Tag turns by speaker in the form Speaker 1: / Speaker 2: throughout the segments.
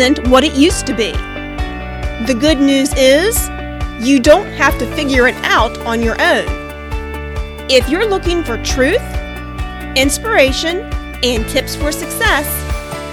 Speaker 1: isn't what it used to be. The good news is you don't have to figure it out on your own. If you're looking for truth, inspiration, and tips for success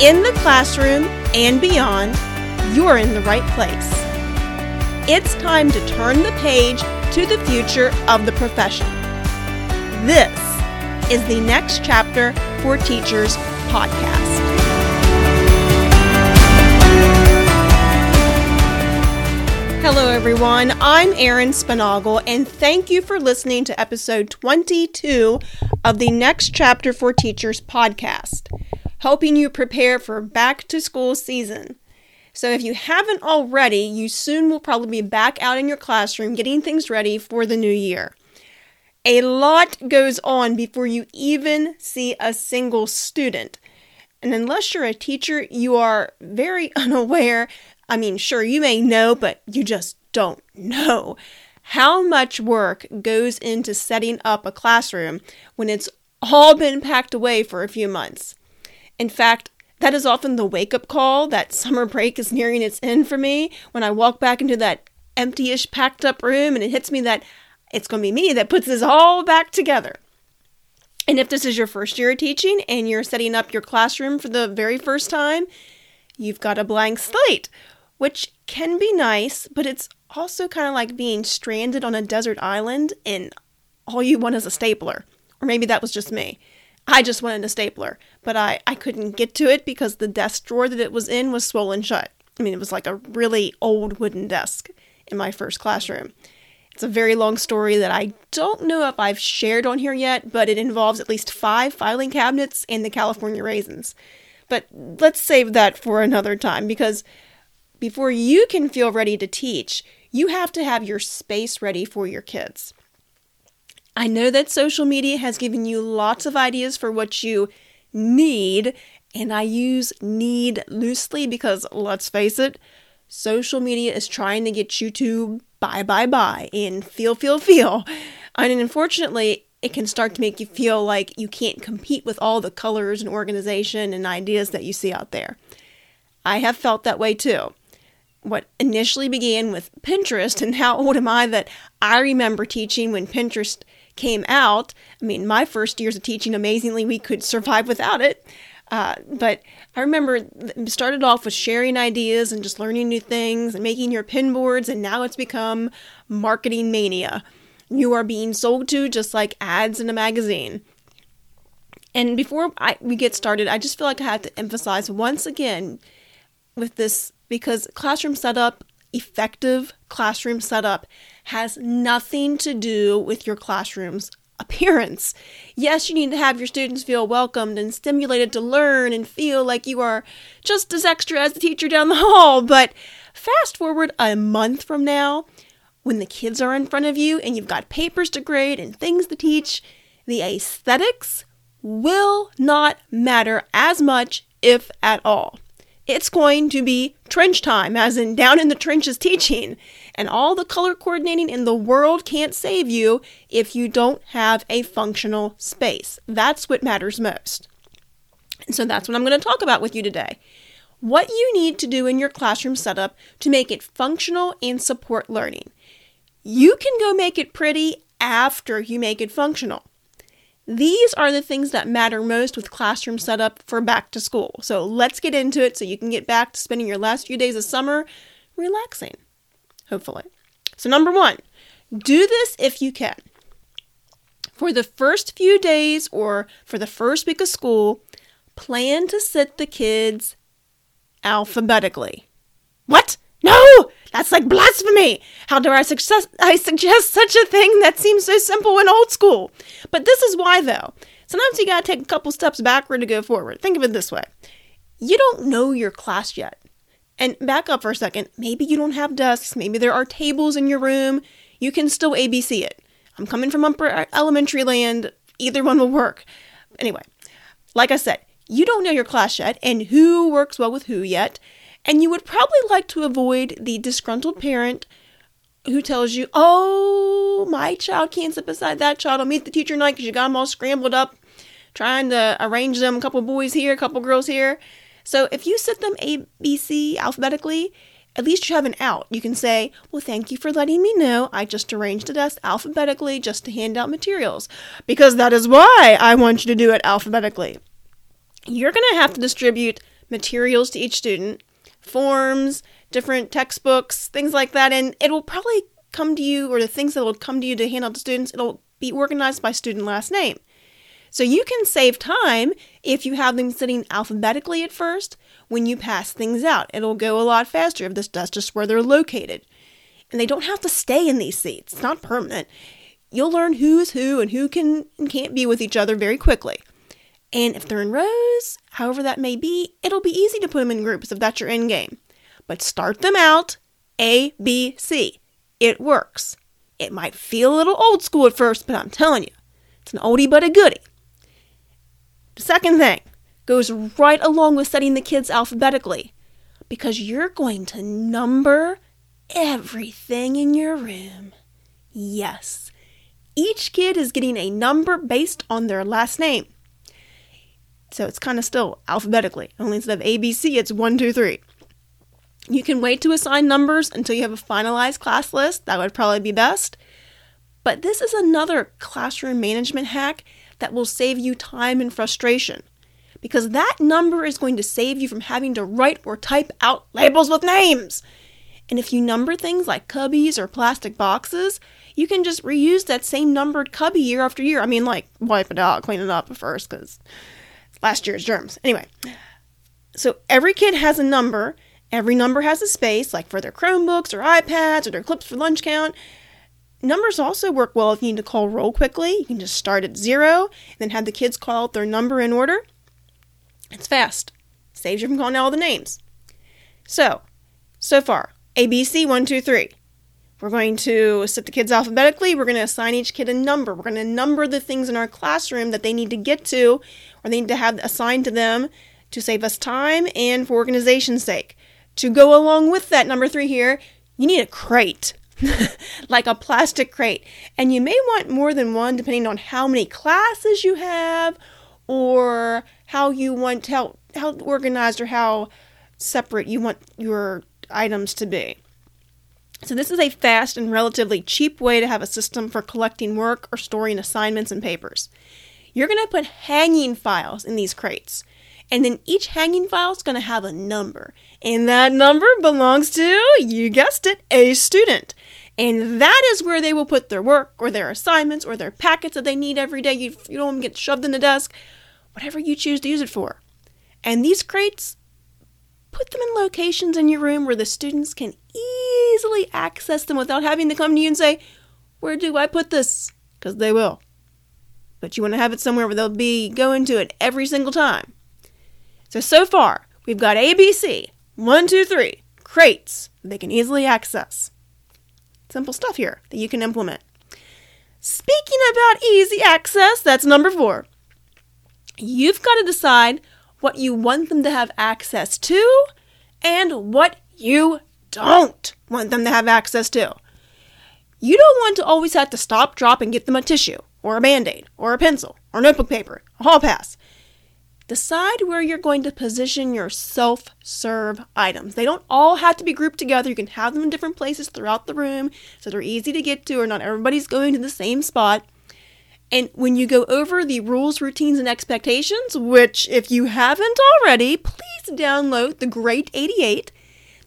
Speaker 1: in the classroom and beyond, you're in the right place. It's time to turn the page to the future of the profession. This is the Next Chapter for Teachers podcast. Hello, everyone. I'm Erin Sponaugle, and thank you for listening to episode 22 of the Next Chapter for Teachers podcast, helping you prepare for back to school season. So, if you haven't already, you soon will probably be back out in your classroom getting things ready for the new year. A lot goes on before you even see a single student. And unless you're a teacher, you are very unaware I mean, sure, you may know, but you just don't know how much work goes into setting up a classroom when it's all been packed away for a few months. In fact, that is often the wake up call that summer break is nearing its end for me when I walk back into that empty ish packed up room and it hits me that it's going to be me that puts this all back together. And if this is your first year of teaching and you're setting up your classroom for the very first time, you've got a blank slate which can be nice, but it's also kind of like being stranded on a desert island and all you want is a stapler. Or maybe that was just me. I just wanted a stapler, but I, I couldn't get to it because the desk drawer that it was in was swollen shut. I mean, it was like a really old wooden desk in my first classroom. It's a very long story that I don't know if I've shared on here yet, but it involves at least five filing cabinets and the California raisins. But let's save that for another time because before you can feel ready to teach, you have to have your space ready for your kids. I know that social media has given you lots of ideas for what you need, and I use need loosely because let's face it, social media is trying to get you to buy, buy, buy and feel, feel, feel. And unfortunately, it can start to make you feel like you can't compete with all the colors and organization and ideas that you see out there. I have felt that way too what initially began with Pinterest and how old am I that I remember teaching when Pinterest came out. I mean, my first years of teaching, amazingly, we could survive without it. Uh, but I remember started off with sharing ideas and just learning new things and making your pin boards, and now it's become marketing mania. You are being sold to just like ads in a magazine. And before I, we get started, I just feel like I have to emphasize once again with this because classroom setup, effective classroom setup, has nothing to do with your classroom's appearance. Yes, you need to have your students feel welcomed and stimulated to learn and feel like you are just as extra as the teacher down the hall. But fast forward a month from now, when the kids are in front of you and you've got papers to grade and things to teach, the aesthetics will not matter as much, if at all it's going to be trench time, as in down in the trenches teaching. And all the color coordinating in the world can't save you if you don't have a functional space. That's what matters most. So that's what I'm going to talk about with you today. What you need to do in your classroom setup to make it functional and support learning. You can go make it pretty after you make it functional. These are the things that matter most with classroom setup for back to school. So let's get into it so you can get back to spending your last few days of summer relaxing, hopefully. So, number one, do this if you can. For the first few days or for the first week of school, plan to sit the kids alphabetically. What? No! That's like blasphemy! How dare I, suggest, I suggest such a thing that seems so simple and old school? But this is why, though. Sometimes you gotta take a couple steps backward to go forward. Think of it this way you don't know your class yet. And back up for a second. Maybe you don't have desks, maybe there are tables in your room. You can still ABC it. I'm coming from upper uh, elementary land, either one will work. Anyway, like I said, you don't know your class yet and who works well with who yet. And you would probably like to avoid the disgruntled parent who tells you, oh, my child can't sit beside that child. I'll meet the teacher tonight because you got them all scrambled up trying to arrange them, a couple boys here, a couple girls here. So if you set them A, B, C alphabetically, at least you have an out. You can say, Well, thank you for letting me know. I just arranged the desk alphabetically just to hand out materials. Because that is why I want you to do it alphabetically. You're going to have to distribute materials to each student, forms, different textbooks, things like that, and it will probably come to you, or the things that will come to you to hand out to students, it'll be organized by student last name. So you can save time if you have them sitting alphabetically at first. When you pass things out, it'll go a lot faster if this, that's just where they're located. And they don't have to stay in these seats. It's not permanent. You'll learn who's who and who can and can't be with each other very quickly. And if they're in rows, however that may be, it'll be easy to put them in groups if that's your end game. But start them out A, B, C. It works. It might feel a little old school at first, but I'm telling you, it's an oldie but a goodie. The second thing goes right along with setting the kids alphabetically because you're going to number everything in your room. Yes, each kid is getting a number based on their last name. So it's kind of still alphabetically, only instead of ABC, it's one, two, three. You can wait to assign numbers until you have a finalized class list. That would probably be best. But this is another classroom management hack that will save you time and frustration because that number is going to save you from having to write or type out labels with names. And if you number things like cubbies or plastic boxes, you can just reuse that same numbered cubby year after year. I mean, like, wipe it out, clean it up first, because last year's germs. Anyway, so every kid has a number. Every number has a space, like for their Chromebooks or iPads or their clips for lunch count. Numbers also work well if you need to call roll quickly. You can just start at zero and then have the kids call out their number in order. It's fast. Saves you from calling out all the names. So, so far, ABC, one, two, three. We're going to set the kids alphabetically. We're going to assign each kid a number. We're going to number the things in our classroom that they need to get to they need to have assigned to them to save us time and for organization's sake. To go along with that, number three here, you need a crate. like a plastic crate. And you may want more than one depending on how many classes you have or how you want how how organized or how separate you want your items to be. So this is a fast and relatively cheap way to have a system for collecting work or storing assignments and papers. You're going to put hanging files in these crates. And then each hanging file is going to have a number. And that number belongs to, you guessed it, a student. And that is where they will put their work or their assignments or their packets that they need every day. You, you don't want them get shoved in the desk, whatever you choose to use it for. And these crates, put them in locations in your room where the students can easily access them without having to come to you and say, Where do I put this? Because they will. But you want to have it somewhere where they'll be going to it every single time. So, so far, we've got ABC, one, two, three, crates they can easily access. Simple stuff here that you can implement. Speaking about easy access, that's number four. You've got to decide what you want them to have access to and what you don't want them to have access to. You don't want to always have to stop, drop, and get them a tissue, or a band aid, or a pencil, or notebook paper, a hall pass. Decide where you're going to position your self serve items. They don't all have to be grouped together. You can have them in different places throughout the room so they're easy to get to, or not everybody's going to the same spot. And when you go over the rules, routines, and expectations, which if you haven't already, please download the Great 88,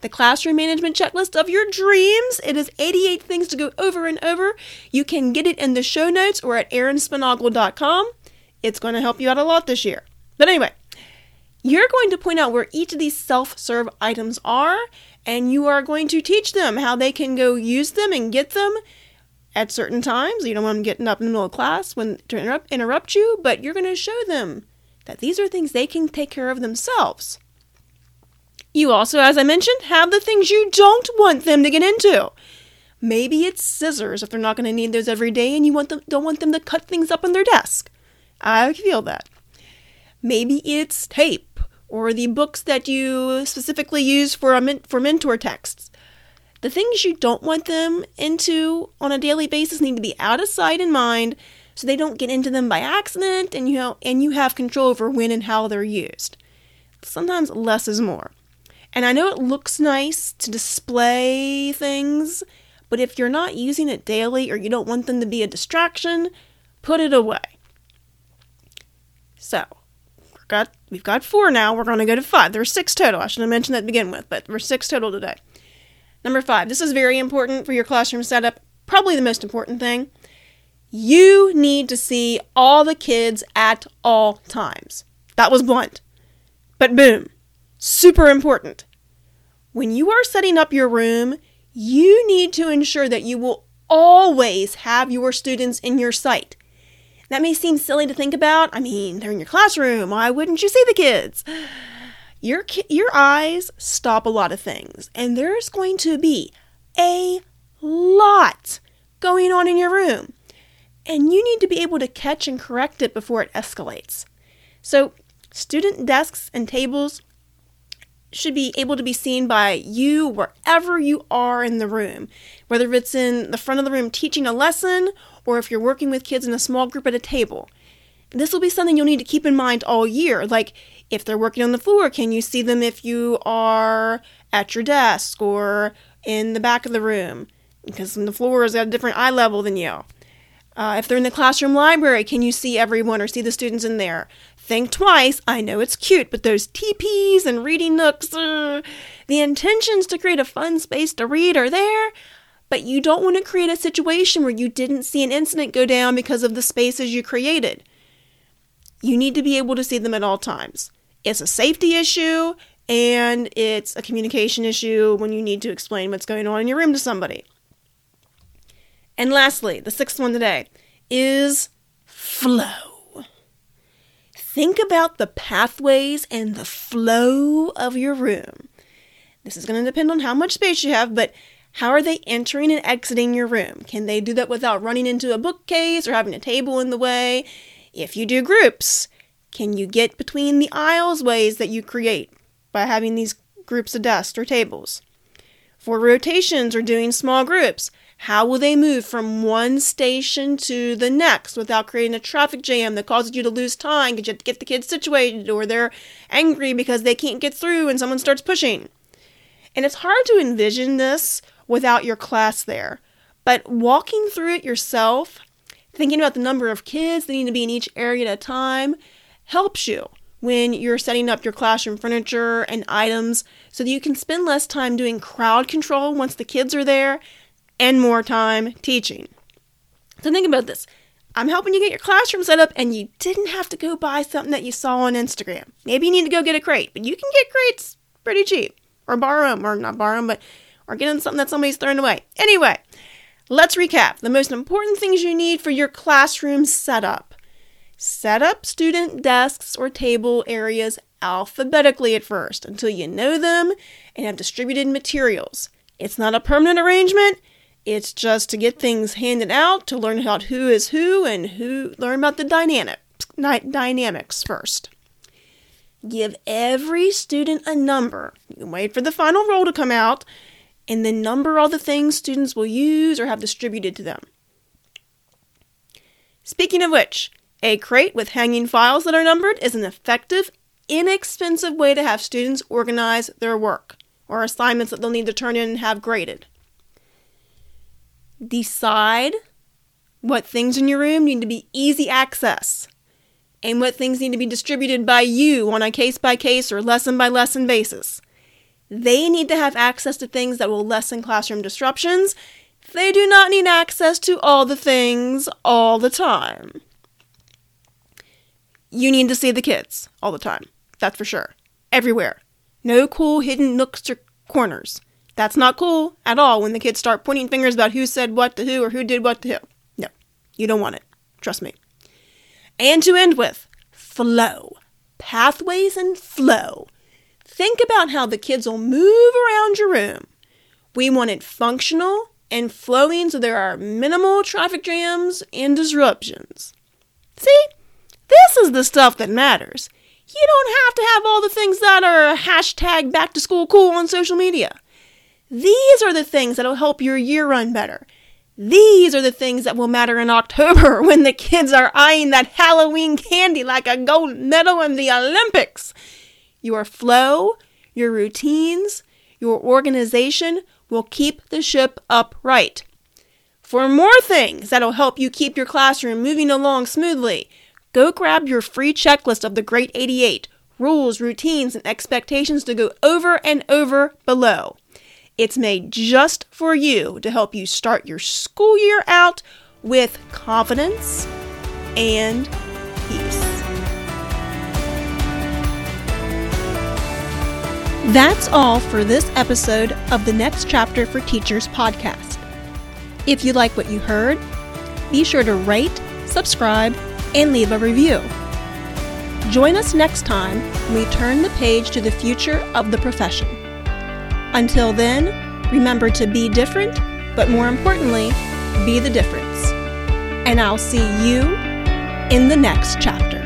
Speaker 1: the classroom management checklist of your dreams. It is 88 things to go over and over. You can get it in the show notes or at erinsponaugle.com. It's going to help you out a lot this year. But anyway, you're going to point out where each of these self serve items are, and you are going to teach them how they can go use them and get them at certain times. You don't want them getting up in the middle of class when to interrupt, interrupt you, but you're going to show them that these are things they can take care of themselves. You also, as I mentioned, have the things you don't want them to get into. Maybe it's scissors if they're not going to need those every day and you want them, don't want them to cut things up on their desk. I feel that. Maybe it's tape or the books that you specifically use for men- for mentor texts. The things you don't want them into on a daily basis need to be out of sight and mind so they don't get into them by accident and you have, and you have control over when and how they're used. sometimes less is more. And I know it looks nice to display things, but if you're not using it daily or you don't want them to be a distraction, put it away. So, we've got, we've got four now. We're going to go to five. There's six total. I should have mentioned that to begin with, but we're six total today. Number five, this is very important for your classroom setup. Probably the most important thing. You need to see all the kids at all times. That was blunt. But boom, super important. When you are setting up your room, you need to ensure that you will always have your students in your sight. That may seem silly to think about. I mean, they're in your classroom. Why wouldn't you see the kids? Your your eyes stop a lot of things, and there's going to be a lot going on in your room. And you need to be able to catch and correct it before it escalates. So, student desks and tables should be able to be seen by you wherever you are in the room, whether it's in the front of the room teaching a lesson or if you're working with kids in a small group at a table. This will be something you'll need to keep in mind all year. Like if they're working on the floor, can you see them if you are at your desk or in the back of the room? Because the floor is at a different eye level than you. Uh, if they're in the classroom library, can you see everyone or see the students in there? Think twice. I know it's cute, but those TPs and reading nooks, uh, the intentions to create a fun space to read are there, but you don't want to create a situation where you didn't see an incident go down because of the spaces you created. You need to be able to see them at all times. It's a safety issue and it's a communication issue when you need to explain what's going on in your room to somebody. And lastly, the sixth one today is flow. Think about the pathways and the flow of your room. This is going to depend on how much space you have, but how are they entering and exiting your room? Can they do that without running into a bookcase or having a table in the way? If you do groups, can you get between the aisles ways that you create by having these groups of desks or tables? For rotations or doing small groups, how will they move from one station to the next without creating a traffic jam that causes you to lose time because you have to get the kids situated or they're angry because they can't get through and someone starts pushing? And it's hard to envision this without your class there. But walking through it yourself, thinking about the number of kids that need to be in each area at a time, helps you when you're setting up your classroom furniture and items so that you can spend less time doing crowd control once the kids are there and more time teaching. So think about this. I'm helping you get your classroom set up, and you didn't have to go buy something that you saw on Instagram. Maybe you need to go get a crate, but you can get crates pretty cheap, or borrow them, or not borrow them, but or get them something that somebody's thrown away. Anyway, let's recap the most important things you need for your classroom setup. Set up student desks or table areas alphabetically at first until you know them and have distributed materials. It's not a permanent arrangement, it's just to get things handed out, to learn about who is who and who learn about the dynamics dynamics first. Give every student a number. You can wait for the final roll to come out and then number all the things students will use or have distributed to them. Speaking of which, a crate with hanging files that are numbered is an effective, inexpensive way to have students organize their work or assignments that they'll need to turn in and have graded decide what things in your room need to be easy access and what things need to be distributed by you on a case by case or lesson by lesson basis. They need to have access to things that will lessen classroom disruptions. They do not need access to all the things all the time. You need to see the kids all the time. That's for sure. Everywhere. No cool hidden nooks or corners. That's not cool at all when the kids start pointing fingers about who said what to who or who did what to who. No, you don't want it. Trust me. And to end with flow. Pathways and flow. Think about how the kids will move around your room. We want it functional and flowing so there are minimal traffic jams and disruptions. See? This is the stuff that matters. You don't have to have all the things that are hashtag back to school cool on social media. These are the things that will help your year run better. These are the things that will matter in October when the kids are eyeing that Halloween candy like a gold medal in the Olympics. your flow, your routines, your organization will keep the ship upright. For more things that'll help you keep your classroom moving along smoothly, go grab your free checklist of the Great 88 rules, routines, and expectations to go over and over below. It's made just for you to help you start your school year out with confidence and peace. That's all for this episode of the Next Chapter for Teachers podcast. If you like what you heard, be sure to rate, subscribe, and leave a review. Join us next time when we turn the page to the future of the profession. Until then, remember to be different, but more importantly, be the difference. And I'll see you in the next chapter.